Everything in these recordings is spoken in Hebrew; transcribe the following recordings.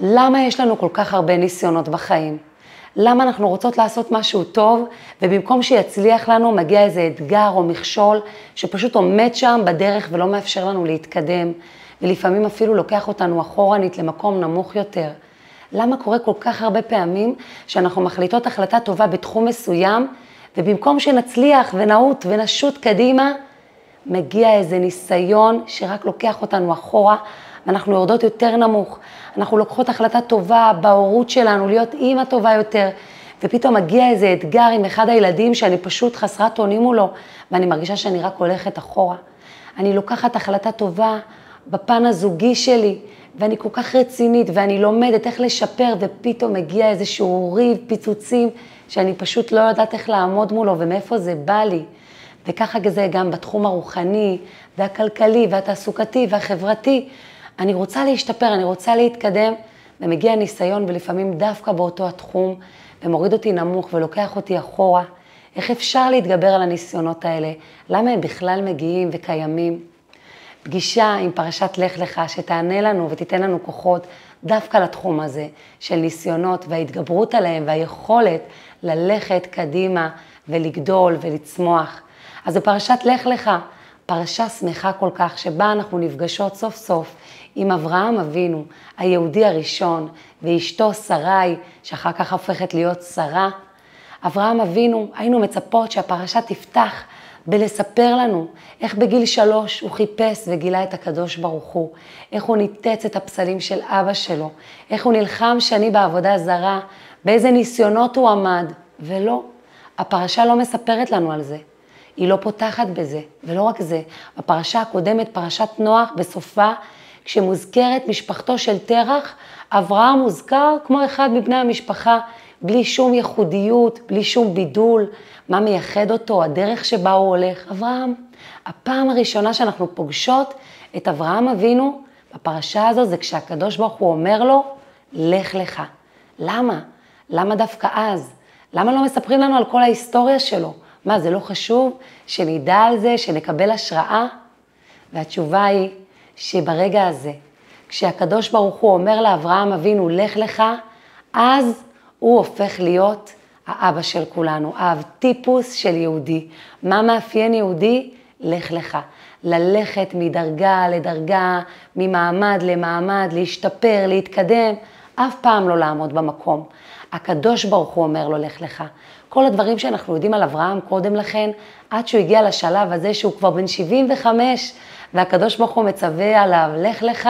למה יש לנו כל כך הרבה ניסיונות בחיים? למה אנחנו רוצות לעשות משהו טוב, ובמקום שיצליח לנו, מגיע איזה אתגר או מכשול שפשוט עומד שם בדרך ולא מאפשר לנו להתקדם, ולפעמים אפילו לוקח אותנו אחורנית למקום נמוך יותר. למה קורה כל כך הרבה פעמים שאנחנו מחליטות החלטה טובה בתחום מסוים, ובמקום שנצליח ונעוט ונשוט קדימה, מגיע איזה ניסיון שרק לוקח אותנו אחורה, ואנחנו יורדות יותר נמוך. אנחנו לוקחות החלטה טובה בהורות שלנו, להיות אימא טובה יותר, ופתאום מגיע איזה אתגר עם אחד הילדים שאני פשוט חסרת אונים מולו, ואני מרגישה שאני רק הולכת אחורה. אני לוקחת החלטה טובה בפן הזוגי שלי, ואני כל כך רצינית, ואני לומדת איך לשפר, ופתאום מגיע איזשהו ריב, פיצוצים, שאני פשוט לא יודעת איך לעמוד מולו ומאיפה זה בא לי. וככה זה גם בתחום הרוחני, והכלכלי, והתעסוקתי, והחברתי. אני רוצה להשתפר, אני רוצה להתקדם, ומגיע ניסיון, ולפעמים דווקא באותו התחום, ומוריד אותי נמוך ולוקח אותי אחורה. איך אפשר להתגבר על הניסיונות האלה? למה הם בכלל מגיעים וקיימים? פגישה עם פרשת לך לך, שתענה לנו ותיתן לנו כוחות דווקא לתחום הזה של ניסיונות וההתגברות עליהם והיכולת ללכת קדימה ולגדול ולצמוח. אז בפרשת לך לך, פרשה שמחה כל כך, שבה אנחנו נפגשות סוף סוף עם אברהם אבינו, היהודי הראשון, ואשתו שרי, שאחר כך הופכת להיות שרה. אברהם אבינו, היינו מצפות שהפרשה תפתח בלספר לנו איך בגיל שלוש הוא חיפש וגילה את הקדוש ברוך הוא, איך הוא ניתץ את הפסלים של אבא שלו, איך הוא נלחם שני בעבודה זרה, באיזה ניסיונות הוא עמד, ולא, הפרשה לא מספרת לנו על זה. היא לא פותחת בזה, ולא רק זה, בפרשה הקודמת, פרשת נוח, בסופה, כשמוזכרת משפחתו של תרח, אברהם מוזכר כמו אחד מבני המשפחה, בלי שום ייחודיות, בלי שום בידול, מה מייחד אותו, הדרך שבה הוא הולך. אברהם, הפעם הראשונה שאנחנו פוגשות את אברהם אבינו בפרשה הזו זה כשהקדוש ברוך הוא אומר לו, לך לך. למה? למה דווקא אז? למה לא מספרים לנו על כל ההיסטוריה שלו? מה, זה לא חשוב שנדע על זה, שנקבל השראה? והתשובה היא שברגע הזה, כשהקדוש ברוך הוא אומר לאברהם אבינו, לך לך, אז הוא הופך להיות האבא של כולנו, האב טיפוס של יהודי. מה מאפיין יהודי? לך לך. ללכת מדרגה לדרגה, ממעמד למעמד, להשתפר, להתקדם, אף פעם לא לעמוד במקום. הקדוש ברוך הוא אומר לו, לך לך. כל הדברים שאנחנו יודעים על אברהם קודם לכן, עד שהוא הגיע לשלב הזה שהוא כבר בן 75, והקדוש ברוך הוא מצווה עליו, לך לך,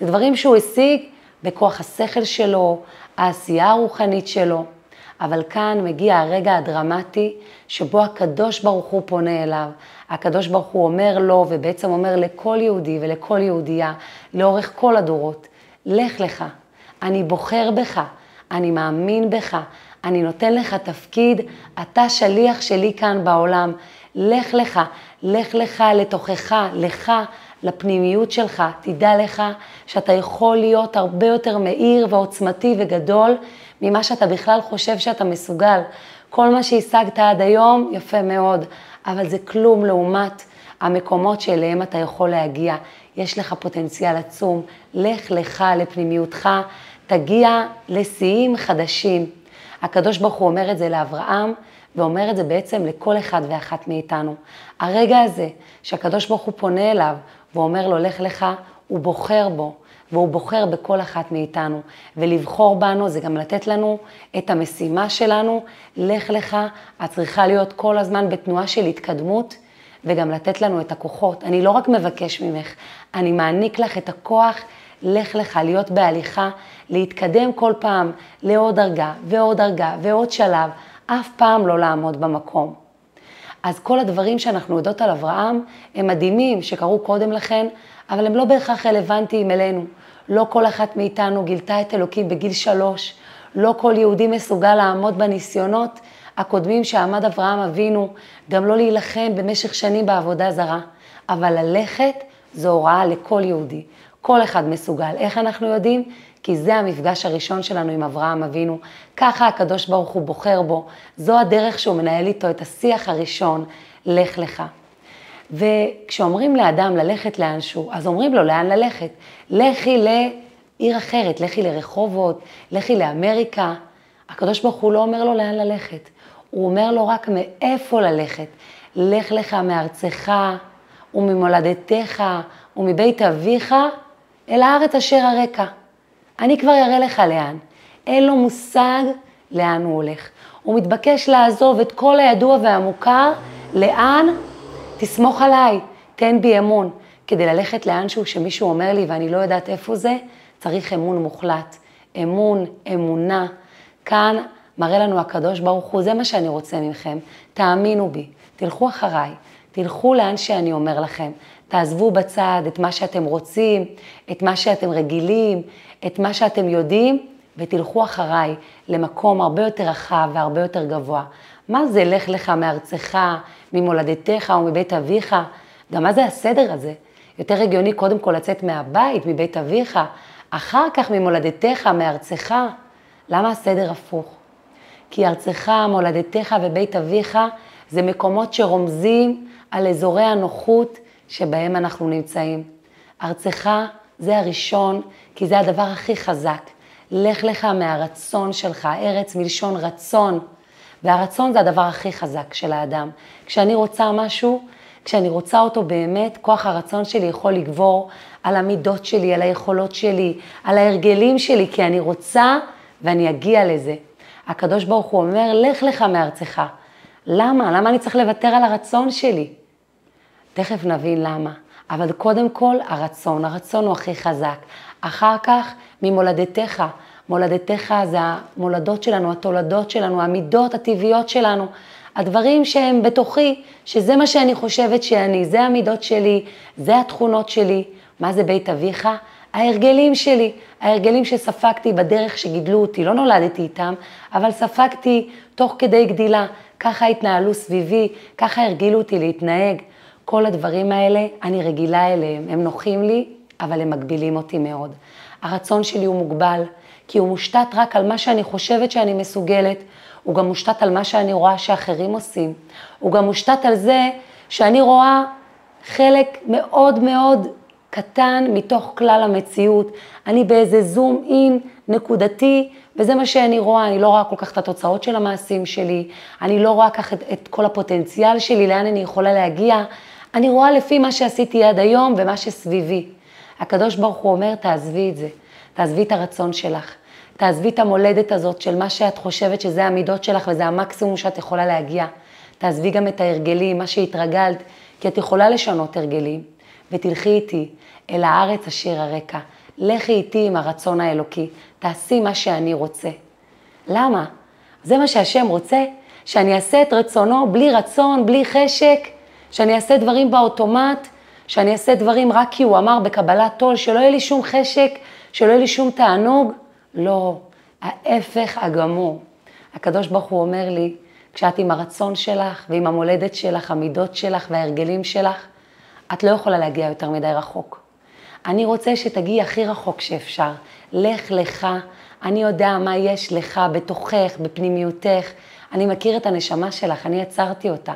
זה דברים שהוא השיג בכוח השכל שלו, העשייה הרוחנית שלו. אבל כאן מגיע הרגע הדרמטי שבו הקדוש ברוך הוא פונה אליו. הקדוש ברוך הוא אומר לו, ובעצם אומר לכל יהודי ולכל יהודייה, לאורך כל הדורות, לך לך, אני בוחר בך, אני מאמין בך, אני נותן לך תפקיד, אתה שליח שלי כאן בעולם. לך לך, לך לך לתוכך, לך לפנימיות שלך. תדע לך שאתה יכול להיות הרבה יותר מאיר ועוצמתי וגדול ממה שאתה בכלל חושב שאתה מסוגל. כל מה שהשגת עד היום, יפה מאוד, אבל זה כלום לעומת המקומות שאליהם אתה יכול להגיע. יש לך פוטנציאל עצום, לך לך לפנימיותך, תגיע לשיאים חדשים. הקדוש ברוך הוא אומר את זה לאברהם, ואומר את זה בעצם לכל אחד ואחת מאיתנו. הרגע הזה שהקדוש ברוך הוא פונה אליו ואומר לו, לך לך, הוא בוחר בו, והוא בוחר בכל אחת מאיתנו. ולבחור בנו זה גם לתת לנו את המשימה שלנו, לך לך, את צריכה להיות כל הזמן בתנועה של התקדמות, וגם לתת לנו את הכוחות. אני לא רק מבקש ממך, אני מעניק לך את הכוח, לך לך, להיות בהליכה, להתקדם כל פעם לעוד דרגה ועוד דרגה ועוד שלב, אף פעם לא לעמוד במקום. אז כל הדברים שאנחנו יודעות על אברהם הם מדהימים שקרו קודם לכן, אבל הם לא בהכרח רלוונטיים אלינו. לא כל אחת מאיתנו גילתה את אלוקים בגיל שלוש, לא כל יהודי מסוגל לעמוד בניסיונות הקודמים שעמד אברהם אבינו, גם לא להילחם במשך שנים בעבודה זרה, אבל ללכת זו הוראה לכל יהודי. כל אחד מסוגל. איך אנחנו יודעים? כי זה המפגש הראשון שלנו עם אברהם אבינו. ככה הקדוש ברוך הוא בוחר בו. זו הדרך שהוא מנהל איתו את השיח הראשון, לך לך. וכשאומרים לאדם ללכת לאנשהו, אז אומרים לו לאן ללכת. לכי עיר אחרת, לכי לרחובות, לכי לאמריקה. הקדוש ברוך הוא לא אומר לו לאן ללכת, הוא אומר לו רק מאיפה ללכת. לך לך מארצך וממולדתך ומבית אביך אל הארץ אשר הרקע. אני כבר אראה לך לאן. אין לו מושג לאן הוא הולך. הוא מתבקש לעזוב את כל הידוע והמוכר, לאן? תסמוך עליי, תן בי אמון. כדי ללכת לאנשהו שמישהו אומר לי ואני לא יודעת איפה זה, צריך אמון מוחלט. אמון, אמונה. כאן מראה לנו הקדוש ברוך הוא, זה מה שאני רוצה מכם. תאמינו בי, תלכו אחריי, תלכו לאן שאני אומר לכם. תעזבו בצד את מה שאתם רוצים, את מה שאתם רגילים, את מה שאתם יודעים, ותלכו אחריי למקום הרבה יותר רחב והרבה יותר גבוה. מה זה לך לך מארצך, ממולדתך ומבית אביך? גם מה זה הסדר הזה? יותר הגיוני קודם כל לצאת מהבית, מבית אביך, אחר כך ממולדתך, מארצך. למה הסדר הפוך? כי ארצך, מולדתך ובית אביך זה מקומות שרומזים על אזורי הנוחות שבהם אנחנו נמצאים. ארצך זה הראשון, כי זה הדבר הכי חזק. לך לך מהרצון שלך, ארץ מלשון רצון. והרצון זה הדבר הכי חזק של האדם. כשאני רוצה משהו, כשאני רוצה אותו באמת, כוח הרצון שלי יכול לגבור על המידות שלי, על היכולות שלי, על ההרגלים שלי, כי אני רוצה ואני אגיע לזה. הקדוש ברוך הוא אומר, לך לך מארצך. למה? למה אני צריך לוותר על הרצון שלי? תכף נבין למה. אבל קודם כל, הרצון. הרצון הוא הכי חזק. אחר כך, ממולדתך. מולדתך זה המולדות שלנו, התולדות שלנו, המידות הטבעיות שלנו. הדברים שהם בתוכי, שזה מה שאני חושבת שאני, זה המידות שלי, זה התכונות שלי. מה זה בית אביך? ההרגלים שלי, ההרגלים שספגתי בדרך שגידלו אותי, לא נולדתי איתם, אבל ספגתי תוך כדי גדילה. ככה התנהלו סביבי, ככה הרגילו אותי להתנהג. כל הדברים האלה, אני רגילה אליהם, הם נוחים לי, אבל הם מגבילים אותי מאוד. הרצון שלי הוא מוגבל, כי הוא מושתת רק על מה שאני חושבת שאני מסוגלת, הוא גם מושתת על מה שאני רואה שאחרים עושים, הוא גם מושתת על זה שאני רואה חלק מאוד מאוד קטן מתוך כלל המציאות. אני באיזה זום אין נקודתי, וזה מה שאני רואה, אני לא רואה כל כך את התוצאות של המעשים שלי, אני לא רואה כך את, את כל הפוטנציאל שלי, לאן אני יכולה להגיע, אני רואה לפי מה שעשיתי עד היום ומה שסביבי. הקדוש ברוך הוא אומר, תעזבי את זה, תעזבי את הרצון שלך, תעזבי את המולדת הזאת של מה שאת חושבת שזה המידות שלך וזה המקסימום שאת יכולה להגיע. תעזבי גם את ההרגלים, מה שהתרגלת, כי את יכולה לשנות הרגלים, ותלכי איתי אל הארץ אשר הרקע. לכי איתי עם הרצון האלוקי, תעשי מה שאני רוצה. למה? זה מה שהשם רוצה, שאני אעשה את רצונו בלי רצון, בלי חשק, שאני אעשה דברים באוטומט, שאני אעשה דברים רק כי הוא אמר בקבלת עול, שלא יהיה לי שום חשק, שלא יהיה לי שום תענוג. לא, ההפך הגמור. הקדוש ברוך הוא אומר לי, כשאת עם הרצון שלך ועם המולדת שלך, המידות שלך וההרגלים שלך, את לא יכולה להגיע יותר מדי רחוק. אני רוצה שתגיעי הכי רחוק שאפשר. לך לך, אני יודע מה יש לך בתוכך, בפנימיותך. אני מכיר את הנשמה שלך, אני יצרתי אותה.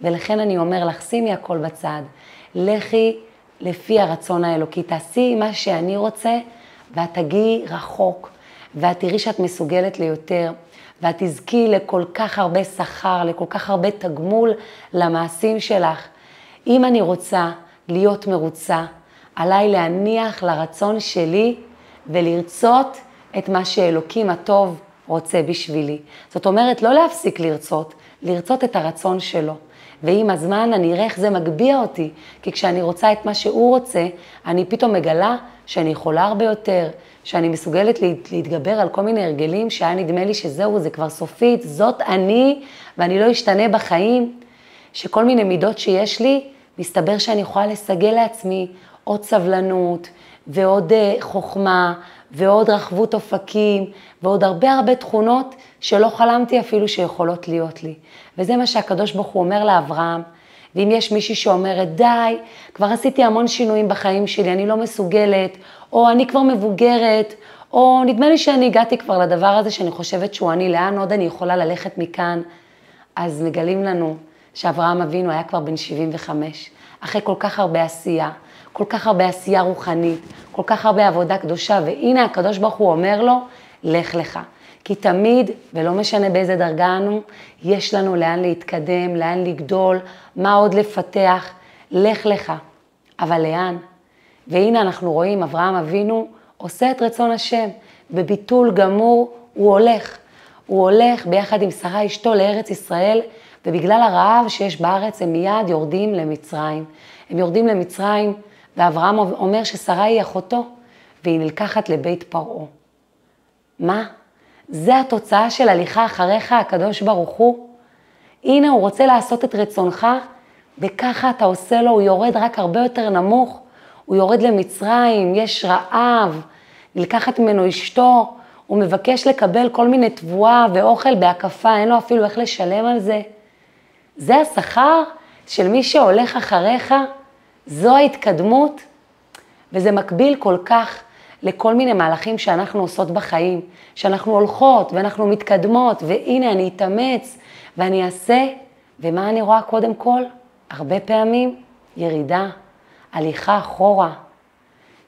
ולכן אני אומר לך, שימי הכל בצד. לכי לפי הרצון האלוקי, תעשי מה שאני רוצה, ואת תגיעי רחוק, ואת תראי שאת מסוגלת ליותר, ואת תזכי לכל כך הרבה שכר, לכל כך הרבה תגמול למעשים שלך. אם אני רוצה להיות מרוצה, עליי להניח לרצון שלי ולרצות את מה שאלוקים הטוב רוצה בשבילי. זאת אומרת, לא להפסיק לרצות, לרצות את הרצון שלו. ועם הזמן אני אראה איך זה מגביה אותי, כי כשאני רוצה את מה שהוא רוצה, אני פתאום מגלה שאני יכולה הרבה יותר, שאני מסוגלת להתגבר על כל מיני הרגלים שהיה נדמה לי שזהו, זה כבר סופית, זאת אני, ואני לא אשתנה בחיים, שכל מיני מידות שיש לי, מסתבר שאני יכולה לסגל לעצמי עוד סבלנות ועוד אה, חוכמה ועוד רחבות אופקים ועוד הרבה הרבה תכונות שלא חלמתי אפילו שיכולות להיות לי. וזה מה שהקדוש ברוך הוא אומר לאברהם. ואם יש מישהי שאומרת, די, כבר עשיתי המון שינויים בחיים שלי, אני לא מסוגלת, או אני כבר מבוגרת, או נדמה לי שאני הגעתי כבר לדבר הזה שאני חושבת שהוא אני, לאן עוד אני יכולה ללכת מכאן? אז מגלים לנו שאברהם אבינו היה כבר בן 75, אחרי כל כך הרבה עשייה, כל כך הרבה עשייה רוחנית, כל כך הרבה עבודה קדושה, והנה הקדוש ברוך הוא אומר לו, לך לך. כי תמיד, ולא משנה באיזה דרגה אנו, יש לנו לאן להתקדם, לאן לגדול, מה עוד לפתח, לך לך. אבל לאן? והנה אנחנו רואים, אברהם אבינו עושה את רצון השם, בביטול גמור הוא הולך. הוא הולך ביחד עם שרה אשתו לארץ ישראל, ובגלל הרעב שיש בארץ הם מיד יורדים למצרים. הם יורדים למצרים, ואברהם אומר ששרה היא אחותו, והיא נלקחת לבית פרעה. מה? זה התוצאה של הליכה אחריך, הקדוש ברוך הוא? הנה, הוא רוצה לעשות את רצונך, וככה אתה עושה לו, הוא יורד רק הרבה יותר נמוך. הוא יורד למצרים, יש רעב, נלקחת ממנו אשתו, הוא מבקש לקבל כל מיני תבואה ואוכל בהקפה, אין לו אפילו איך לשלם על זה. זה השכר של מי שהולך אחריך? זו ההתקדמות? וזה מקביל כל כך לכל מיני מהלכים שאנחנו עושות בחיים, שאנחנו הולכות ואנחנו מתקדמות, והנה אני אתאמץ ואני אעשה, ומה אני רואה קודם כל? הרבה פעמים ירידה, הליכה אחורה,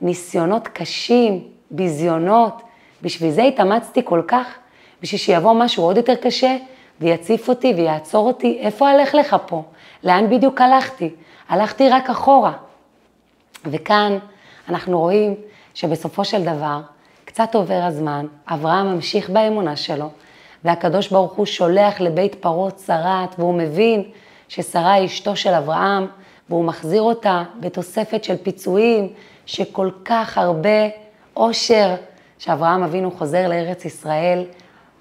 ניסיונות קשים, ביזיונות. בשביל זה התאמצתי כל כך, בשביל שיבוא משהו עוד יותר קשה ויציף אותי ויעצור אותי. איפה הלך לך פה? לאן בדיוק הלכתי? הלכתי רק אחורה. וכאן אנחנו רואים שבסופו של דבר, קצת עובר הזמן, אברהם ממשיך באמונה שלו, והקדוש ברוך הוא שולח לבית פרעה צרת, והוא מבין ששרה היא אשתו של אברהם, והוא מחזיר אותה בתוספת של פיצויים, שכל כך הרבה אושר, שאברהם אבינו חוזר לארץ ישראל,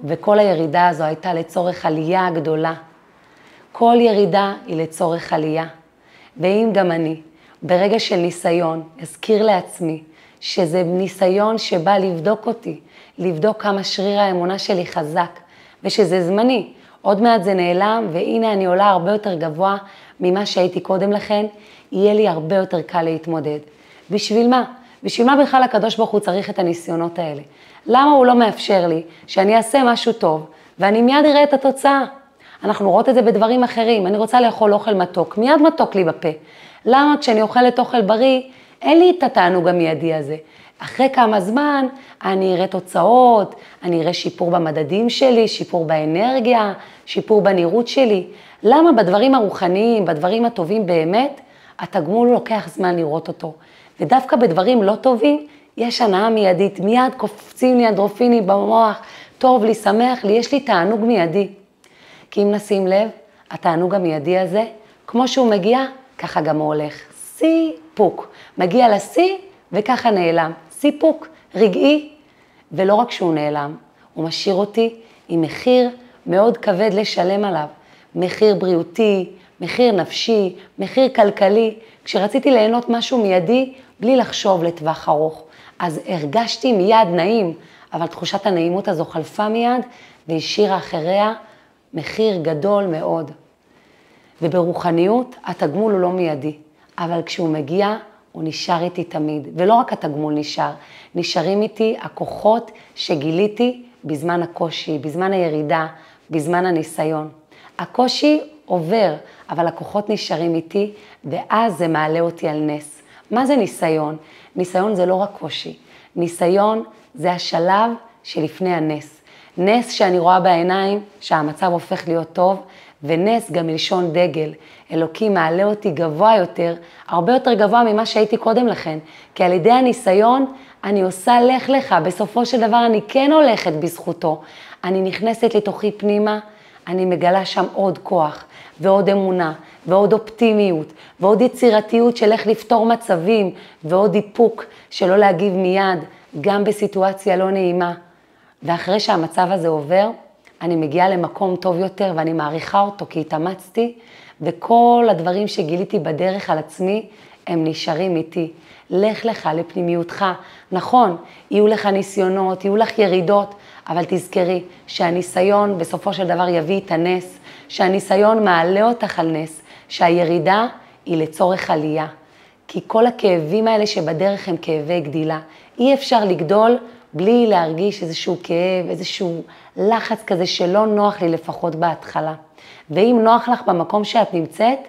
וכל הירידה הזו הייתה לצורך עלייה גדולה. כל ירידה היא לצורך עלייה. ואם גם אני, ברגע של ניסיון, אזכיר לעצמי שזה ניסיון שבא לבדוק אותי, לבדוק כמה שריר האמונה שלי חזק, ושזה זמני. עוד מעט זה נעלם, והנה אני עולה הרבה יותר גבוה ממה שהייתי קודם לכן, יהיה לי הרבה יותר קל להתמודד. בשביל מה? בשביל מה בכלל הקדוש ברוך הוא צריך את הניסיונות האלה? למה הוא לא מאפשר לי שאני אעשה משהו טוב ואני מיד אראה את התוצאה? אנחנו רואות את זה בדברים אחרים, אני רוצה לאכול אוכל מתוק, מיד מתוק לי בפה. למה כשאני אוכלת אוכל בריא, אין לי את התענוג המיידי הזה. אחרי כמה זמן אני אראה תוצאות, אני אראה שיפור במדדים שלי, שיפור באנרגיה, שיפור בנראות שלי. למה בדברים הרוחניים, בדברים הטובים באמת, התגמול לוקח זמן לראות אותו. ודווקא בדברים לא טובים, יש הנאה מיידית, מיד קופצים לי אנדרופינים במוח, טוב לי, שמח לי, יש לי תענוג מיידי. כי אם נשים לב, התענוג המיידי הזה, כמו שהוא מגיע, ככה גם הוא הולך. סיפוק. מגיע לשיא וככה נעלם. סיפוק רגעי, ולא רק שהוא נעלם, הוא משאיר אותי עם מחיר מאוד כבד לשלם עליו. מחיר בריאותי, מחיר נפשי, מחיר כלכלי. כשרציתי ליהנות משהו מיידי, בלי לחשוב לטווח ארוך. אז הרגשתי מיד נעים, אבל תחושת הנעימות הזו חלפה מיד והשאירה אחריה מחיר גדול מאוד. וברוחניות התגמול הוא לא מיידי, אבל כשהוא מגיע, הוא נשאר איתי תמיד. ולא רק התגמול נשאר, נשארים איתי הכוחות שגיליתי בזמן הקושי, בזמן הירידה, בזמן הניסיון. הקושי עובר, אבל הכוחות נשארים איתי, ואז זה מעלה אותי על נס. מה זה ניסיון? ניסיון זה לא רק קושי, ניסיון זה השלב שלפני הנס. נס שאני רואה בעיניים שהמצב הופך להיות טוב, ונס גם מלשון דגל. אלוקים מעלה אותי גבוה יותר, הרבה יותר גבוה ממה שהייתי קודם לכן. כי על ידי הניסיון אני עושה לך לך, בסופו של דבר אני כן הולכת בזכותו. אני נכנסת לתוכי פנימה, אני מגלה שם עוד כוח, ועוד אמונה, ועוד אופטימיות, ועוד יצירתיות של איך לפתור מצבים, ועוד איפוק שלא להגיב מיד, גם בסיטואציה לא נעימה. ואחרי שהמצב הזה עובר, אני מגיעה למקום טוב יותר ואני מעריכה אותו כי התאמצתי, וכל הדברים שגיליתי בדרך על עצמי, הם נשארים איתי. לך לך לפנימיותך. נכון, יהיו לך ניסיונות, יהיו לך ירידות, אבל תזכרי שהניסיון בסופו של דבר יביא את הנס, שהניסיון מעלה אותך על נס, שהירידה היא לצורך עלייה. כי כל הכאבים האלה שבדרך הם כאבי גדילה. אי אפשר לגדול בלי להרגיש איזשהו כאב, איזשהו לחץ כזה שלא נוח לי לפחות בהתחלה. ואם נוח לך במקום שאת נמצאת,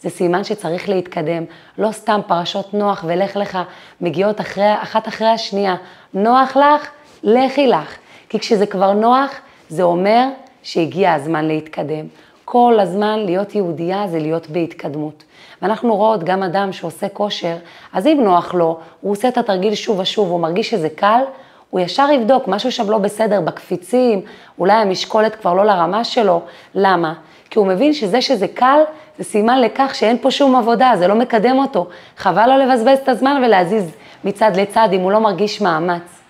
זה סימן שצריך להתקדם. לא סתם פרשות נוח ולך לך מגיעות אחרי, אחת אחרי השנייה. נוח לך, לכי לך. כי כשזה כבר נוח, זה אומר שהגיע הזמן להתקדם. כל הזמן להיות יהודייה זה להיות בהתקדמות. ואנחנו רואות גם אדם שעושה כושר, אז אם נוח לו, הוא עושה את התרגיל שוב ושוב, הוא מרגיש שזה קל, הוא ישר יבדוק, משהו שם לא בסדר בקפיצים, אולי המשקולת כבר לא לרמה שלו, למה? כי הוא מבין שזה שזה קל, זה סימן לכך שאין פה שום עבודה, זה לא מקדם אותו. חבל לו לבזבז את הזמן ולהזיז מצד לצד אם הוא לא מרגיש מאמץ.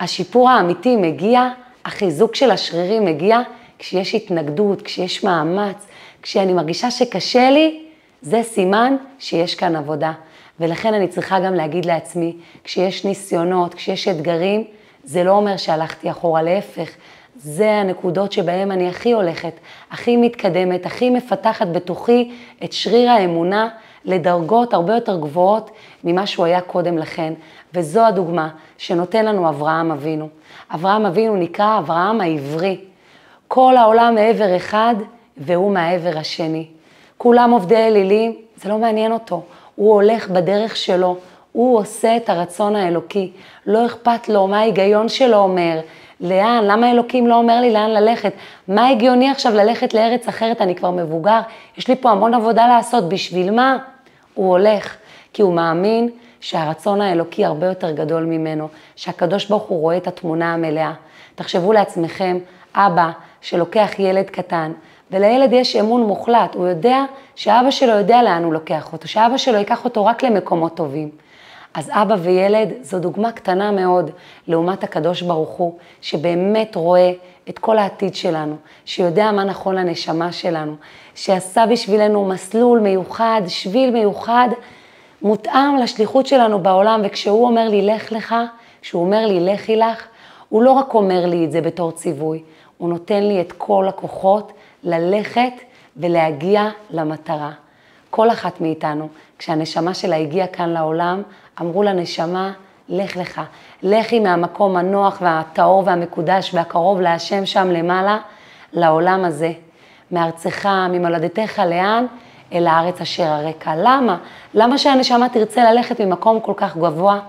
השיפור האמיתי מגיע, החיזוק של השרירים מגיע כשיש התנגדות, כשיש מאמץ, כשאני מרגישה שקשה לי, זה סימן שיש כאן עבודה. ולכן אני צריכה גם להגיד לעצמי, כשיש ניסיונות, כשיש אתגרים, זה לא אומר שהלכתי אחורה, להפך, זה הנקודות שבהן אני הכי הולכת, הכי מתקדמת, הכי מפתחת בתוכי את שריר האמונה לדרגות הרבה יותר גבוהות ממה שהוא היה קודם לכן. וזו הדוגמה שנותן לנו אברהם אבינו. אברהם אבינו נקרא אברהם העברי. כל העולם מעבר אחד והוא מהעבר השני. כולם עובדי אלילים, זה לא מעניין אותו. הוא הולך בדרך שלו, הוא עושה את הרצון האלוקי. לא אכפת לו מה ההיגיון שלו אומר, לאן, למה אלוקים לא אומר לי לאן ללכת? מה הגיוני עכשיו ללכת לארץ אחרת, אני כבר מבוגר, יש לי פה המון עבודה לעשות, בשביל מה? הוא הולך, כי הוא מאמין שהרצון האלוקי הרבה יותר גדול ממנו, שהקדוש ברוך הוא רואה את התמונה המלאה. תחשבו לעצמכם, אבא שלוקח ילד קטן, ולילד יש אמון מוחלט, הוא יודע שאבא שלו יודע לאן הוא לוקח אותו, שאבא שלו ייקח אותו רק למקומות טובים. אז אבא וילד זו דוגמה קטנה מאוד לעומת הקדוש ברוך הוא, שבאמת רואה את כל העתיד שלנו, שיודע מה נכון לנשמה שלנו, שעשה בשבילנו מסלול מיוחד, שביל מיוחד, מותאם לשליחות שלנו בעולם, וכשהוא אומר לי לך לך, כשהוא אומר לי לכי לך, הוא לא רק אומר לי את זה בתור ציווי, הוא נותן לי את כל הכוחות ללכת ולהגיע למטרה. כל אחת מאיתנו, כשהנשמה שלה הגיעה כאן לעולם, אמרו לנשמה, לך לך, לכי מהמקום הנוח והטהור והמקודש והקרוב להשם שם למעלה, לעולם הזה. מארצך, ממולדתך לאן? אל הארץ אשר הרקע. למה? למה שהנשמה תרצה ללכת ממקום כל כך גבוה?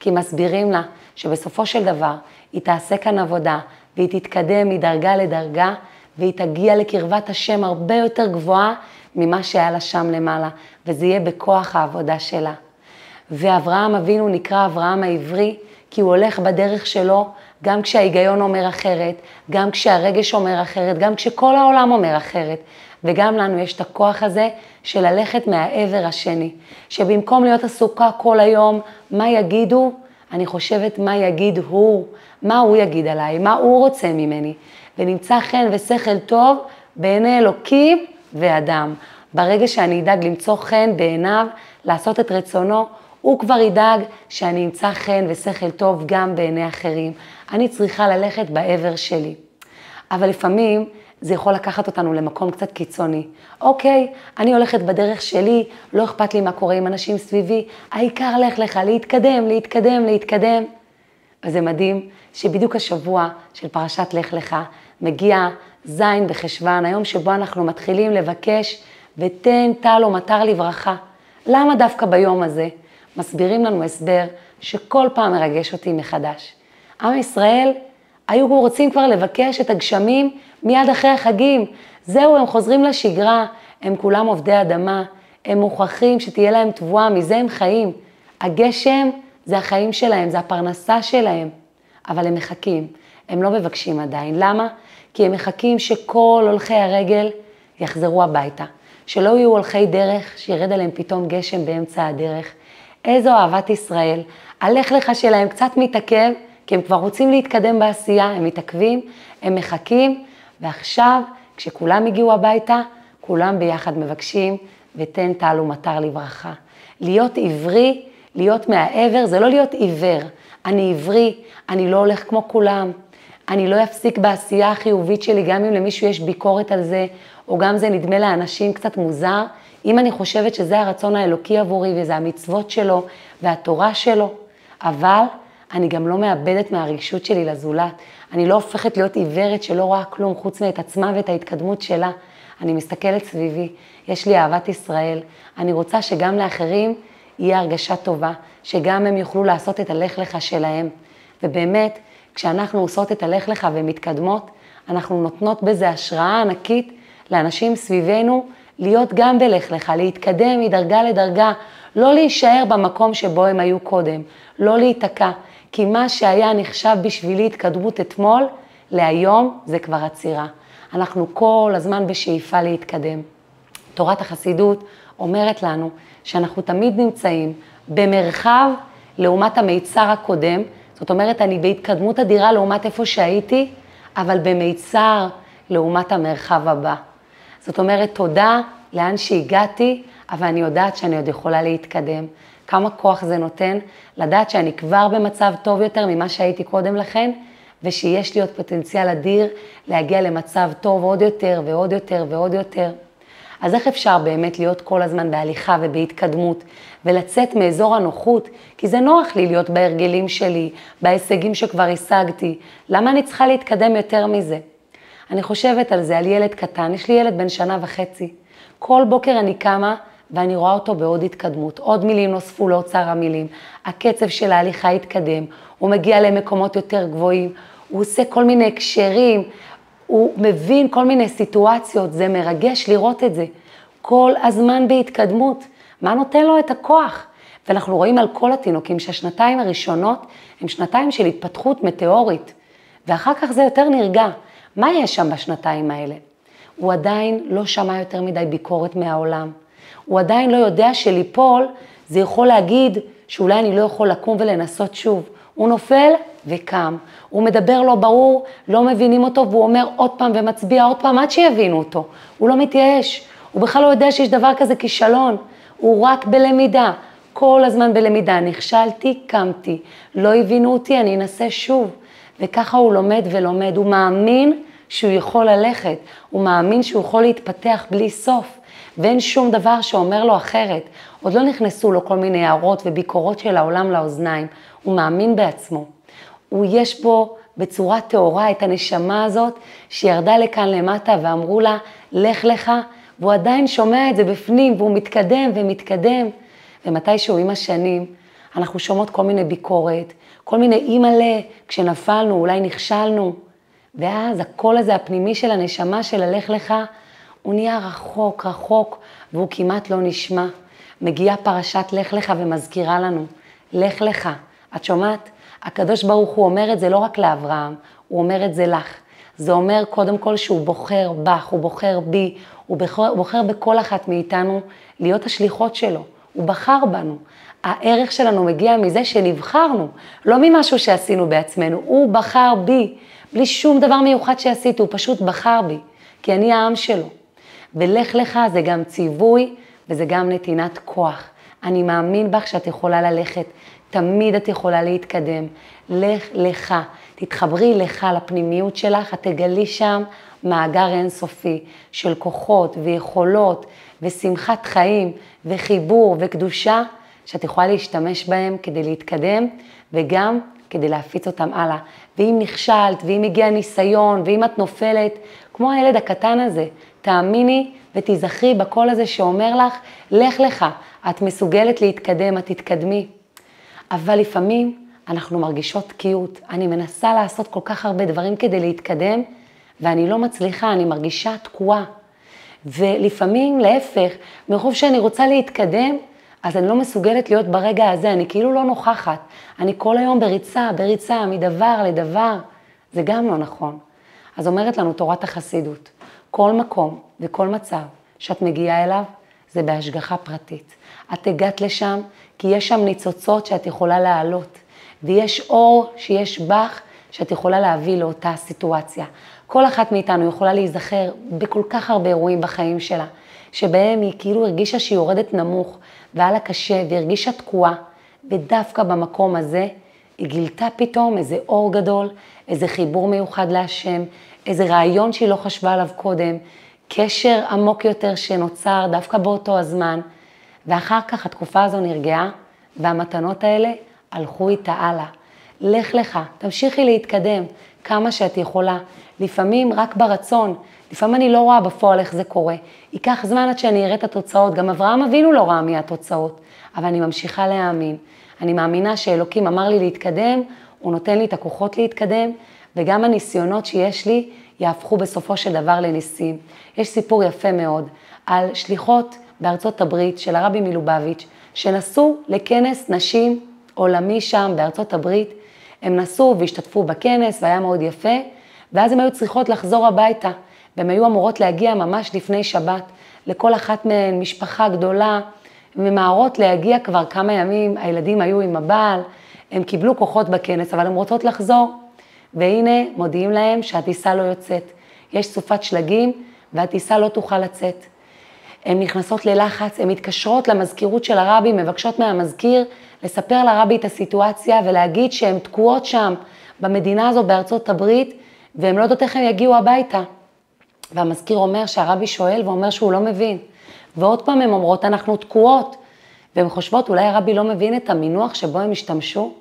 כי מסבירים לה שבסופו של דבר היא תעשה כאן עבודה והיא תתקדם מדרגה לדרגה והיא תגיע לקרבת השם הרבה יותר גבוהה ממה שהיה לה שם למעלה, וזה יהיה בכוח העבודה שלה. ואברהם אבינו נקרא אברהם העברי, כי הוא הולך בדרך שלו, גם כשההיגיון אומר אחרת, גם כשהרגש אומר אחרת, גם כשכל העולם אומר אחרת. וגם לנו יש את הכוח הזה של ללכת מהעבר השני. שבמקום להיות עסוקה כל היום, מה יגידו? אני חושבת מה יגיד הוא, מה הוא יגיד עליי, מה הוא רוצה ממני. ונמצא חן ושכל טוב בעיני אלוקים ואדם. ברגע שאני אדאג למצוא חן בעיניו, לעשות את רצונו, הוא כבר ידאג שאני אמצא חן ושכל טוב גם בעיני אחרים. אני צריכה ללכת בעבר שלי. אבל לפעמים זה יכול לקחת אותנו למקום קצת קיצוני. אוקיי, אני הולכת בדרך שלי, לא אכפת לי מה קורה עם אנשים סביבי, העיקר לך לך, להתקדם, להתקדם, להתקדם. וזה מדהים שבדיוק השבוע של פרשת לך לך מגיע ז' בחשוון, היום שבו אנחנו מתחילים לבקש ותן טל ומטר לברכה. למה דווקא ביום הזה? מסבירים לנו הסבר שכל פעם מרגש אותי מחדש. עם ישראל היו רוצים כבר לבקש את הגשמים מיד אחרי החגים. זהו, הם חוזרים לשגרה, הם כולם עובדי אדמה, הם מוכרחים שתהיה להם תבואה, מזה הם חיים. הגשם זה החיים שלהם, זה הפרנסה שלהם, אבל הם מחכים, הם לא מבקשים עדיין. למה? כי הם מחכים שכל הולכי הרגל יחזרו הביתה, שלא יהיו הולכי דרך שירד עליהם פתאום גשם באמצע הדרך. איזו אהבת ישראל. הלך לך שלהם קצת מתעכב, כי הם כבר רוצים להתקדם בעשייה, הם מתעכבים, הם מחכים, ועכשיו, כשכולם הגיעו הביתה, כולם ביחד מבקשים, ותן טל ומטר לברכה. להיות עברי, להיות מהעבר, זה לא להיות עיוור. אני עברי, אני לא הולך כמו כולם. אני לא אפסיק בעשייה החיובית שלי, גם אם למישהו יש ביקורת על זה, או גם זה נדמה לאנשים קצת מוזר, אם אני חושבת שזה הרצון האלוקי עבורי וזה המצוות שלו והתורה שלו, אבל אני גם לא מאבדת מהרגישות שלי לזולת. אני לא הופכת להיות עיוורת שלא רואה כלום חוץ מאת עצמה ואת ההתקדמות שלה. אני מסתכלת סביבי, יש לי אהבת ישראל, אני רוצה שגם לאחרים יהיה הרגשה טובה, שגם הם יוכלו לעשות את הלך לך שלהם. ובאמת, כשאנחנו עושות את הלך לך ומתקדמות, אנחנו נותנות בזה השראה ענקית לאנשים סביבנו להיות גם בלך לך, להתקדם מדרגה לדרגה, לא להישאר במקום שבו הם היו קודם, לא להיתקע, כי מה שהיה נחשב בשבילי התקדמות אתמול, להיום זה כבר עצירה. אנחנו כל הזמן בשאיפה להתקדם. תורת החסידות אומרת לנו שאנחנו תמיד נמצאים במרחב לעומת המיצר הקודם, זאת אומרת, אני בהתקדמות אדירה לעומת איפה שהייתי, אבל במיצר לעומת המרחב הבא. זאת אומרת, תודה לאן שהגעתי, אבל אני יודעת שאני עוד יכולה להתקדם. כמה כוח זה נותן לדעת שאני כבר במצב טוב יותר ממה שהייתי קודם לכן, ושיש לי עוד פוטנציאל אדיר להגיע למצב טוב עוד יותר ועוד יותר ועוד יותר. אז איך אפשר באמת להיות כל הזמן בהליכה ובהתקדמות ולצאת מאזור הנוחות? כי זה נוח לי להיות בהרגלים שלי, בהישגים שכבר השגתי. למה אני צריכה להתקדם יותר מזה? אני חושבת על זה, על ילד קטן, יש לי ילד בן שנה וחצי. כל בוקר אני קמה ואני רואה אותו בעוד התקדמות. עוד מילים נוספו לאוצר המילים. הקצב של ההליכה התקדם, הוא מגיע למקומות יותר גבוהים, הוא עושה כל מיני הקשרים, הוא מבין כל מיני סיטואציות, זה מרגש לראות את זה. כל הזמן בהתקדמות. מה נותן לו את הכוח? ואנחנו רואים על כל התינוקים שהשנתיים הראשונות הם שנתיים של התפתחות מטאורית, ואחר כך זה יותר נרגע. מה יש שם בשנתיים האלה? הוא עדיין לא שמע יותר מדי ביקורת מהעולם. הוא עדיין לא יודע שליפול זה יכול להגיד שאולי אני לא יכול לקום ולנסות שוב. הוא נופל וקם. הוא מדבר לא ברור, לא מבינים אותו, והוא אומר עוד פעם ומצביע עוד פעם עד שיבינו אותו. הוא לא מתייאש, הוא בכלל לא יודע שיש דבר כזה כישלון, הוא רק בלמידה, כל הזמן בלמידה. נכשלתי, קמתי, לא הבינו אותי, אני אנסה שוב. וככה הוא לומד ולומד, הוא מאמין שהוא יכול ללכת, הוא מאמין שהוא יכול להתפתח בלי סוף, ואין שום דבר שאומר לו אחרת. עוד לא נכנסו לו כל מיני הערות וביקורות של העולם לאוזניים, הוא מאמין בעצמו. הוא יש בו בצורה טהורה את הנשמה הזאת שירדה לכאן למטה ואמרו לה, לך לך, והוא עדיין שומע את זה בפנים והוא מתקדם ומתקדם. ומתישהו עם השנים אנחנו שומעות כל מיני ביקורת, כל מיני אימא'לה, כשנפלנו, אולי נכשלנו. ואז הקול הזה הפנימי של הנשמה של הלך לך, הוא נהיה רחוק, רחוק, והוא כמעט לא נשמע. מגיעה פרשת לך לך ומזכירה לנו, לך לך. את שומעת? הקדוש ברוך הוא אומר את זה לא רק לאברהם, הוא אומר את זה לך. זה אומר קודם כל שהוא בוחר בך, הוא בוחר בי, הוא בוחר, הוא בוחר בכל אחת מאיתנו להיות השליחות שלו. הוא בחר בנו. הערך שלנו מגיע מזה שנבחרנו, לא ממשהו שעשינו בעצמנו, הוא בחר בי, בלי שום דבר מיוחד שעשיתי, הוא פשוט בחר בי, כי אני העם שלו. ולך לך זה גם ציווי וזה גם נתינת כוח. אני מאמין בך שאת יכולה ללכת, תמיד את יכולה להתקדם. לך לך, תתחברי לך לפנימיות שלך, את תגלי שם מאגר אינסופי של כוחות ויכולות ושמחת חיים וחיבור וקדושה, שאת יכולה להשתמש בהם כדי להתקדם וגם כדי להפיץ אותם הלאה. ואם נכשלת, ואם הגיע ניסיון, ואם את נופלת, כמו הילד הקטן הזה, תאמיני ותיזכרי בקול הזה שאומר לך, לך לך, את מסוגלת להתקדם, את תתקדמי. אבל לפעמים אנחנו מרגישות תקיעות. אני מנסה לעשות כל כך הרבה דברים כדי להתקדם, ואני לא מצליחה, אני מרגישה תקועה. ולפעמים, להפך, מרוב שאני רוצה להתקדם, אז אני לא מסוגלת להיות ברגע הזה, אני כאילו לא נוכחת. אני כל היום בריצה, בריצה, מדבר לדבר. זה גם לא נכון. אז אומרת לנו תורת החסידות, כל מקום וכל מצב שאת מגיעה אליו, זה בהשגחה פרטית. את הגעת לשם כי יש שם ניצוצות שאת יכולה להעלות, ויש אור שיש בך שאת יכולה להביא לאותה סיטואציה. כל אחת מאיתנו יכולה להיזכר בכל כך הרבה אירועים בחיים שלה, שבהם היא כאילו הרגישה שהיא יורדת נמוך, והיה לה קשה, והרגישה תקועה, ודווקא במקום הזה היא גילתה פתאום איזה אור גדול, איזה חיבור מיוחד להשם, איזה רעיון שהיא לא חשבה עליו קודם, קשר עמוק יותר שנוצר דווקא באותו הזמן, ואחר כך התקופה הזו נרגעה, והמתנות האלה הלכו איתה הלאה. לך לך, תמשיכי להתקדם, כמה שאת יכולה. לפעמים רק ברצון, לפעמים אני לא רואה בפועל איך זה קורה. ייקח זמן עד שאני אראה את התוצאות, גם אברהם אבינו לא ראה מי התוצאות, אבל אני ממשיכה להאמין. אני מאמינה שאלוקים אמר לי להתקדם, הוא נותן לי את הכוחות להתקדם, וגם הניסיונות שיש לי יהפכו בסופו של דבר לניסים. יש סיפור יפה מאוד על שליחות בארצות הברית של הרבי מלובביץ', שנסעו לכנס נשים עולמי שם בארצות הברית. הם נסעו והשתתפו בכנס והיה מאוד יפה, ואז הן היו צריכות לחזור הביתה, והן היו אמורות להגיע ממש לפני שבת. לכל אחת מהן משפחה גדולה, ממהרות להגיע כבר כמה ימים, הילדים היו עם הבעל, הם קיבלו כוחות בכנס, אבל הן רוצות לחזור. והנה מודיעים להם שהטיסה לא יוצאת. יש סופת שלגים והטיסה לא תוכל לצאת. הן נכנסות ללחץ, הן מתקשרות למזכירות של הרבי, מבקשות מהמזכיר לספר לרבי את הסיטואציה ולהגיד שהן תקועות שם במדינה הזו בארצות הברית והן לא יודעות איך הן יגיעו הביתה. והמזכיר אומר שהרבי שואל ואומר שהוא לא מבין. ועוד פעם הן אומרות, אנחנו תקועות. והן חושבות, אולי הרבי לא מבין את המינוח שבו הם השתמשו?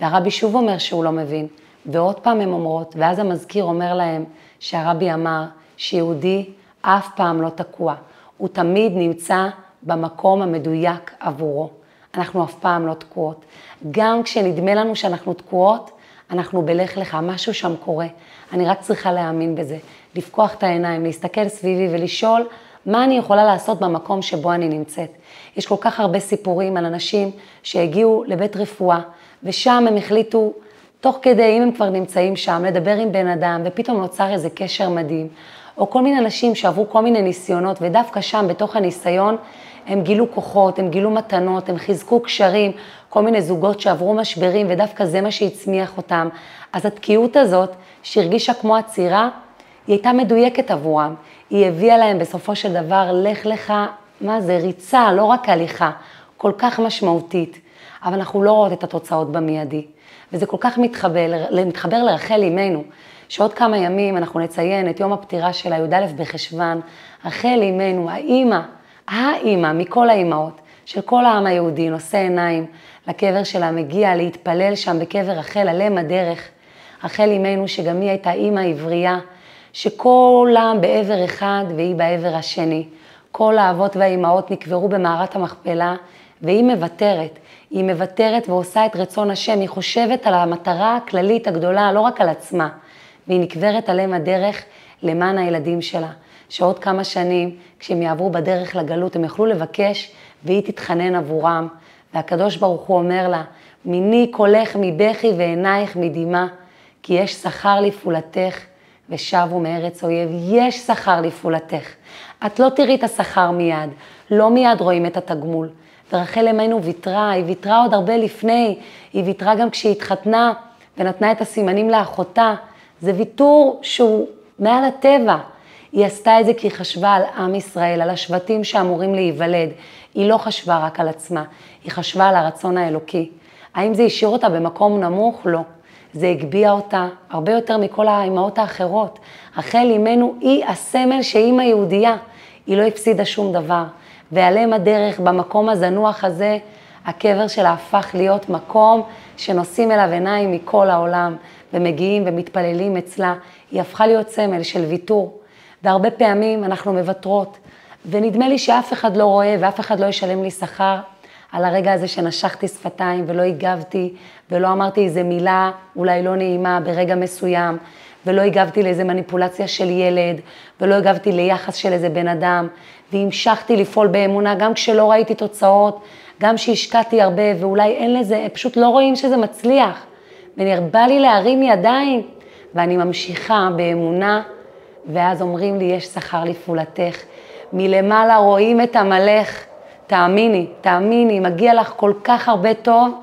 והרבי שוב אומר שהוא לא מבין. ועוד פעם הן אומרות, ואז המזכיר אומר להם שהרבי אמר שיהודי אף פעם לא תקוע, הוא תמיד נמצא במקום המדויק עבורו. אנחנו אף פעם לא תקועות. גם כשנדמה לנו שאנחנו תקועות, אנחנו בלך לך, משהו שם קורה. אני רק צריכה להאמין בזה, לפקוח את העיניים, להסתכל סביבי ולשאול מה אני יכולה לעשות במקום שבו אני נמצאת. יש כל כך הרבה סיפורים על אנשים שהגיעו לבית רפואה, ושם הם החליטו תוך כדי, אם הם כבר נמצאים שם, לדבר עם בן אדם, ופתאום נוצר איזה קשר מדהים, או כל מיני אנשים שעברו כל מיני ניסיונות, ודווקא שם, בתוך הניסיון, הם גילו כוחות, הם גילו מתנות, הם חיזקו קשרים, כל מיני זוגות שעברו משברים, ודווקא זה מה שהצמיח אותם. אז התקיעות הזאת, שהרגישה כמו עצירה, היא הייתה מדויקת עבורם. היא הביאה להם בסופו של דבר, לך לך, מה זה, ריצה, לא רק הליכה, כל כך משמעותית. אבל אנחנו לא רואות את התוצאות במיידי. וזה כל כך מתחבר, מתחבר לרחל אימנו, שעוד כמה ימים אנחנו נציין את יום הפטירה שלה, י"א בחשוון, רחל אימנו, האימא, האימא מכל האימהות של כל העם היהודי, נושא עיניים לקבר שלה, מגיע להתפלל שם בקבר רחל, על אם הדרך. רחל אימנו, שגם היא הייתה אימא עברייה, שכולם בעבר אחד והיא בעבר השני. כל האבות והאימהות נקברו במערת המכפלה, והיא מוותרת. היא מוותרת ועושה את רצון השם, היא חושבת על המטרה הכללית הגדולה, לא רק על עצמה, והיא נקברת עליהם הדרך למען הילדים שלה. שעוד כמה שנים, כשהם יעברו בדרך לגלות, הם יוכלו לבקש והיא תתחנן עבורם. והקדוש ברוך הוא אומר לה, מיני קולך מבכי ועינייך מדמעה, כי יש שכר לפעולתך ושבו מארץ אויב. יש שכר לפעולתך. את לא תראי את השכר מיד, לא מיד רואים את התגמול. ורחל אמנו ויתרה, היא ויתרה עוד הרבה לפני, היא ויתרה גם כשהיא התחתנה ונתנה את הסימנים לאחותה. זה ויתור שהוא מעל הטבע. היא עשתה את זה כי היא חשבה על עם ישראל, על השבטים שאמורים להיוולד. היא לא חשבה רק על עצמה, היא חשבה על הרצון האלוקי. האם זה השאיר אותה במקום נמוך? לא. זה הגביה אותה הרבה יותר מכל האימהות האחרות. רחל אימנו היא הסמל שאימא יהודייה, היא לא הפסידה שום דבר. ועל אם הדרך, במקום הזנוח הזה, הקבר שלה הפך להיות מקום שנושאים אליו עיניים מכל העולם, ומגיעים ומתפללים אצלה. היא הפכה להיות סמל של ויתור. והרבה פעמים אנחנו מוותרות, ונדמה לי שאף אחד לא רואה ואף אחד לא ישלם לי שכר על הרגע הזה שנשכתי שפתיים ולא הגבתי ולא אמרתי איזה מילה אולי לא נעימה ברגע מסוים, ולא הגבתי לאיזה מניפולציה של ילד, ולא הגבתי ליחס של איזה בן אדם, והמשכתי לפעול באמונה גם כשלא ראיתי תוצאות, גם שהשקעתי הרבה ואולי אין לזה, פשוט לא רואים שזה מצליח. ונרבה לי להרים ידיים, ואני ממשיכה באמונה, ואז אומרים לי, יש שכר לפעולתך. מלמעלה רואים את עמלך, תאמיני, תאמיני, מגיע לך כל כך הרבה טוב.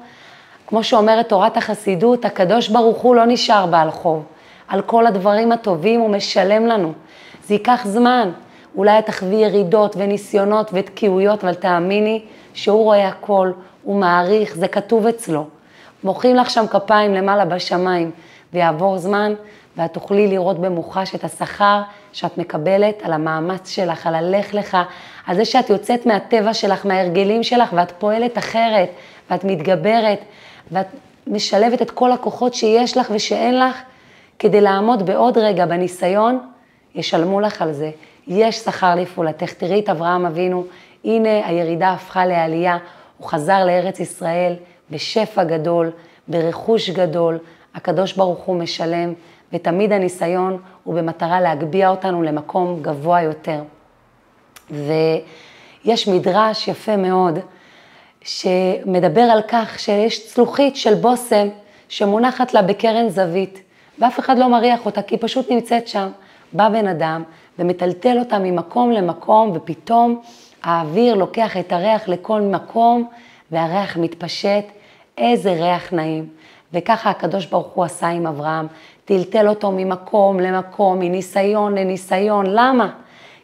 כמו שאומרת תורת החסידות, הקדוש ברוך הוא לא נשאר בעל חוב. על כל הדברים הטובים הוא משלם לנו. זה ייקח זמן. אולי את תחווי ירידות וניסיונות ותקיעויות, אבל תאמיני שהוא רואה הכל, הוא מעריך, זה כתוב אצלו. מוחאים לך שם כפיים למעלה בשמיים, ויעבור זמן, ואת תוכלי לראות במוחש את השכר שאת מקבלת על המאמץ שלך, על הלך לך, על זה שאת יוצאת מהטבע שלך, מההרגלים שלך, ואת פועלת אחרת, ואת מתגברת, ואת משלבת את כל הכוחות שיש לך ושאין לך, כדי לעמוד בעוד רגע בניסיון, ישלמו לך על זה. יש שכר לפעולתך. תראי את אברהם אבינו, הנה הירידה הפכה לעלייה, הוא חזר לארץ ישראל בשפע גדול, ברכוש גדול, הקדוש ברוך הוא משלם, ותמיד הניסיון הוא במטרה להגביה אותנו למקום גבוה יותר. ויש מדרש יפה מאוד, שמדבר על כך שיש צלוחית של בושם שמונחת לה בקרן זווית, ואף אחד לא מריח אותה, כי היא פשוט נמצאת שם. בא בן אדם ומטלטל אותה ממקום למקום, ופתאום האוויר לוקח את הריח לכל מקום, והריח מתפשט. איזה ריח נעים. וככה הקדוש ברוך הוא עשה עם אברהם, טלטל אותו ממקום למקום, מניסיון לניסיון. למה?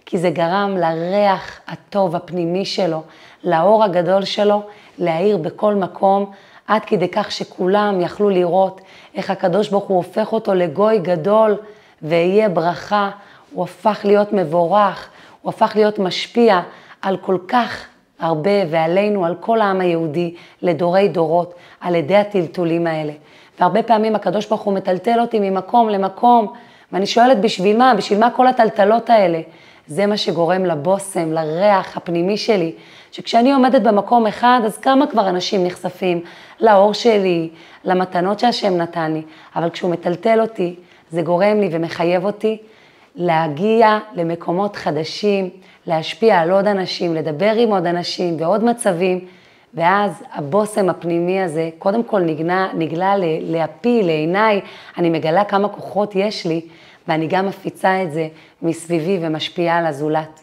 כי זה גרם לריח הטוב הפנימי שלו, לאור הגדול שלו, להאיר בכל מקום, עד כדי כך שכולם יכלו לראות איך הקדוש ברוך הוא הופך אותו לגוי גדול, ויהיה ברכה, הוא הפך להיות מבורך, הוא הפך להיות משפיע על כל כך הרבה ועלינו, על כל העם היהודי, לדורי דורות, על ידי הטלטולים האלה. והרבה פעמים הקדוש ברוך הוא מטלטל אותי ממקום למקום, ואני שואלת, בשביל מה? בשביל מה כל הטלטלות האלה? זה מה שגורם לבושם, לריח הפנימי שלי, שכשאני עומדת במקום אחד, אז כמה כבר אנשים נחשפים לאור שלי, למתנות שהשם נתן לי, אבל כשהוא מטלטל אותי, זה גורם לי ומחייב אותי להגיע למקומות חדשים, להשפיע על עוד אנשים, לדבר עם עוד אנשים ועוד מצבים, ואז הבושם הפנימי הזה, קודם כל נגלה, נגלה להפי, לעיניי, אני מגלה כמה כוחות יש לי, ואני גם מפיצה את זה מסביבי ומשפיעה על הזולת.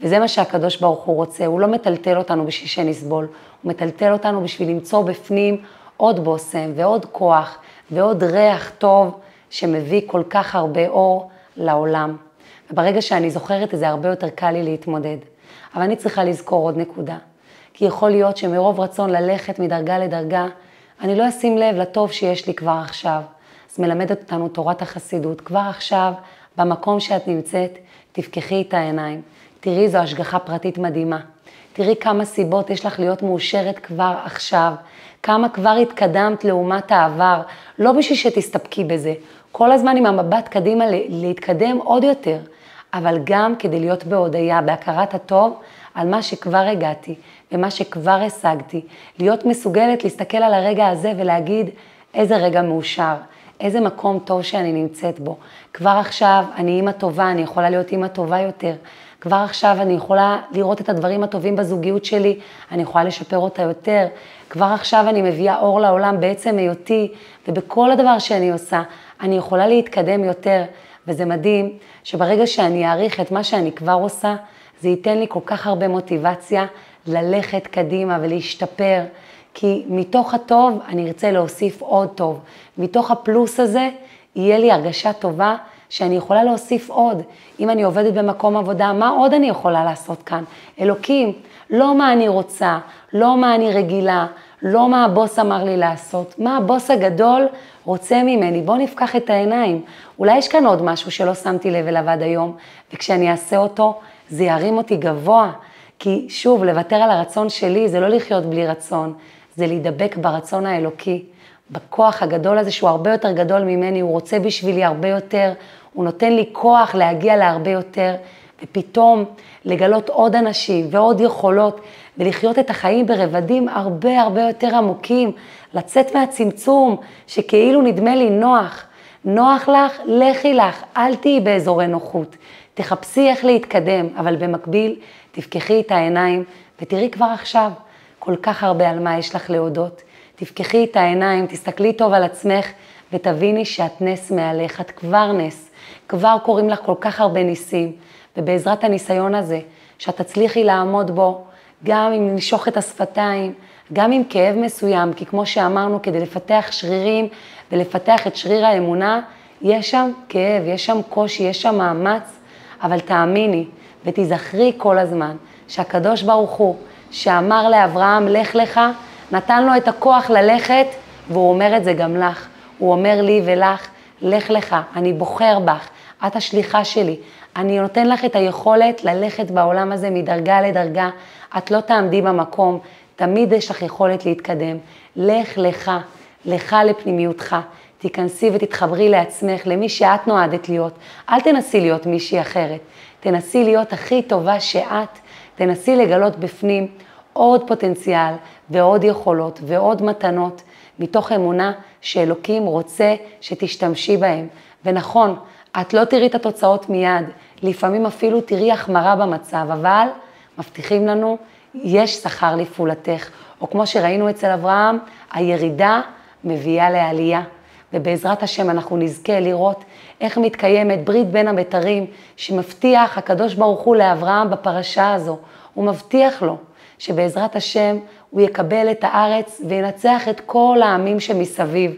וזה מה שהקדוש ברוך הוא רוצה, הוא לא מטלטל אותנו בשביל שנסבול, הוא מטלטל אותנו בשביל למצוא בפנים עוד בושם ועוד כוח ועוד ריח טוב שמביא כל כך הרבה אור לעולם. וברגע שאני זוכרת את זה, הרבה יותר קל לי להתמודד. אבל אני צריכה לזכור עוד נקודה. כי יכול להיות שמרוב רצון ללכת מדרגה לדרגה, אני לא אשים לב לטוב שיש לי כבר עכשיו. אז מלמדת אותנו תורת החסידות. כבר עכשיו, במקום שאת נמצאת, תפקחי את העיניים. תראי, זו השגחה פרטית מדהימה. תראי כמה סיבות יש לך להיות מאושרת כבר עכשיו, כמה כבר התקדמת לעומת העבר, לא בשביל שתסתפקי בזה, כל הזמן עם המבט קדימה להתקדם עוד יותר, אבל גם כדי להיות בהודיה, בהכרת הטוב על מה שכבר הגעתי ומה שכבר השגתי, להיות מסוגלת להסתכל על הרגע הזה ולהגיד איזה רגע מאושר, איזה מקום טוב שאני נמצאת בו. כבר עכשיו אני אימא טובה, אני יכולה להיות אימא טובה יותר. כבר עכשיו אני יכולה לראות את הדברים הטובים בזוגיות שלי, אני יכולה לשפר אותה יותר. כבר עכשיו אני מביאה אור לעולם בעצם היותי, ובכל הדבר שאני עושה, אני יכולה להתקדם יותר. וזה מדהים שברגע שאני אעריך את מה שאני כבר עושה, זה ייתן לי כל כך הרבה מוטיבציה ללכת קדימה ולהשתפר, כי מתוך הטוב אני ארצה להוסיף עוד טוב. מתוך הפלוס הזה יהיה לי הרגשה טובה שאני יכולה להוסיף עוד. אם אני עובדת במקום עבודה, מה עוד אני יכולה לעשות כאן? אלוקים, לא מה אני רוצה, לא מה אני רגילה, לא מה הבוס אמר לי לעשות, מה הבוס הגדול רוצה ממני, בואו נפקח את העיניים. אולי יש כאן עוד משהו שלא שמתי לב אליו עד היום, וכשאני אעשה אותו, זה ירים אותי גבוה. כי שוב, לוותר על הרצון שלי זה לא לחיות בלי רצון, זה להידבק ברצון האלוקי, בכוח הגדול הזה שהוא הרבה יותר גדול ממני, הוא רוצה בשבילי הרבה יותר, הוא נותן לי כוח להגיע להרבה יותר, ופתאום לגלות עוד אנשים ועוד יכולות, ולחיות את החיים ברבדים הרבה הרבה יותר עמוקים, לצאת מהצמצום, שכאילו נדמה לי נוח. נוח לך, לכי לך, אל תהיי באזורי נוחות. תחפשי איך להתקדם, אבל במקביל תפקחי את העיניים ותראי כבר עכשיו כל כך הרבה על מה יש לך להודות. תפקחי את העיניים, תסתכלי טוב על עצמך ותביני שאת נס מעליך, את כבר נס. כבר קורים לך כל כך הרבה ניסים, ובעזרת הניסיון הזה, שאת תצליחי לעמוד בו, גם אם נשוך את השפתיים, גם עם כאב מסוים, כי כמו שאמרנו, כדי לפתח שרירים ולפתח את שריר האמונה, יש שם כאב, יש שם קושי, יש שם מאמץ, אבל תאמיני ותיזכרי כל הזמן שהקדוש ברוך הוא, שאמר לאברהם, לך לך, נתן לו את הכוח ללכת, והוא אומר את זה גם לך. הוא אומר לי ולך, לך לך, אני בוחר בך, את השליחה שלי. אני נותן לך את היכולת ללכת בעולם הזה מדרגה לדרגה. את לא תעמדי במקום, תמיד יש לך יכולת להתקדם. לך לך, לך לפנימיותך. תיכנסי ותתחברי לעצמך, למי שאת נועדת להיות. אל תנסי להיות מישהי אחרת. תנסי להיות הכי טובה שאת, תנסי לגלות בפנים עוד פוטנציאל ועוד יכולות ועוד מתנות, מתוך אמונה שאלוקים רוצה שתשתמשי בהם. ונכון, את לא תראי את התוצאות מיד, לפעמים אפילו תראי החמרה במצב, אבל מבטיחים לנו, יש שכר לפעולתך. או כמו שראינו אצל אברהם, הירידה מביאה לעלייה. ובעזרת השם אנחנו נזכה לראות איך מתקיימת ברית בין הבתרים שמבטיח הקדוש ברוך הוא לאברהם בפרשה הזו. הוא מבטיח לו שבעזרת השם הוא יקבל את הארץ וינצח את כל העמים שמסביב.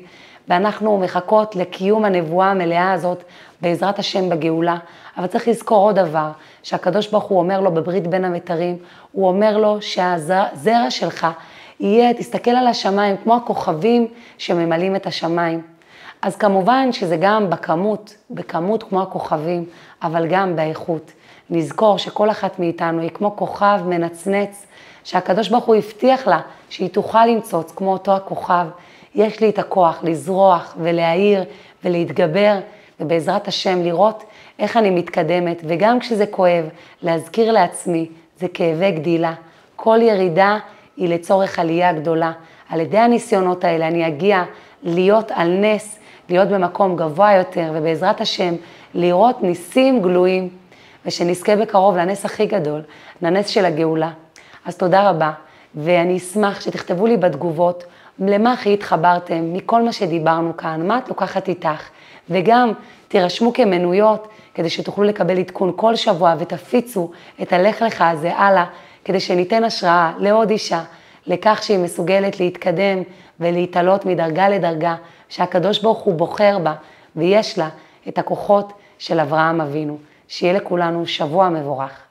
ואנחנו מחכות לקיום הנבואה המלאה הזאת בעזרת השם בגאולה. אבל צריך לזכור עוד דבר, שהקדוש ברוך הוא אומר לו בברית בין המתרים, הוא אומר לו שהזרע שלך יהיה, תסתכל על השמיים, כמו הכוכבים שממלאים את השמיים. אז כמובן שזה גם בכמות, בכמות כמו הכוכבים, אבל גם באיכות. נזכור שכל אחת מאיתנו היא כמו כוכב מנצנץ, שהקדוש ברוך הוא הבטיח לה שהיא תוכל למצוץ כמו אותו הכוכב. יש לי את הכוח לזרוח ולהעיר ולהתגבר, ובעזרת השם לראות איך אני מתקדמת, וגם כשזה כואב, להזכיר לעצמי, זה כאבי גדילה. כל ירידה היא לצורך עלייה גדולה. על ידי הניסיונות האלה אני אגיע להיות על נס, להיות במקום גבוה יותר, ובעזרת השם לראות ניסים גלויים, ושנזכה בקרוב לנס הכי גדול, לנס של הגאולה. אז תודה רבה, ואני אשמח שתכתבו לי בתגובות למה הכי התחברתם מכל מה שדיברנו כאן, מה את לוקחת איתך, וגם תירשמו כמנויות כדי שתוכלו לקבל עדכון כל שבוע ותפיצו את הלך לך הזה הלאה, כדי שניתן השראה לעוד אישה, לכך שהיא מסוגלת להתקדם ולהתעלות מדרגה לדרגה, שהקדוש ברוך הוא בוחר בה ויש לה את הכוחות של אברהם אבינו. שיהיה לכולנו שבוע מבורך.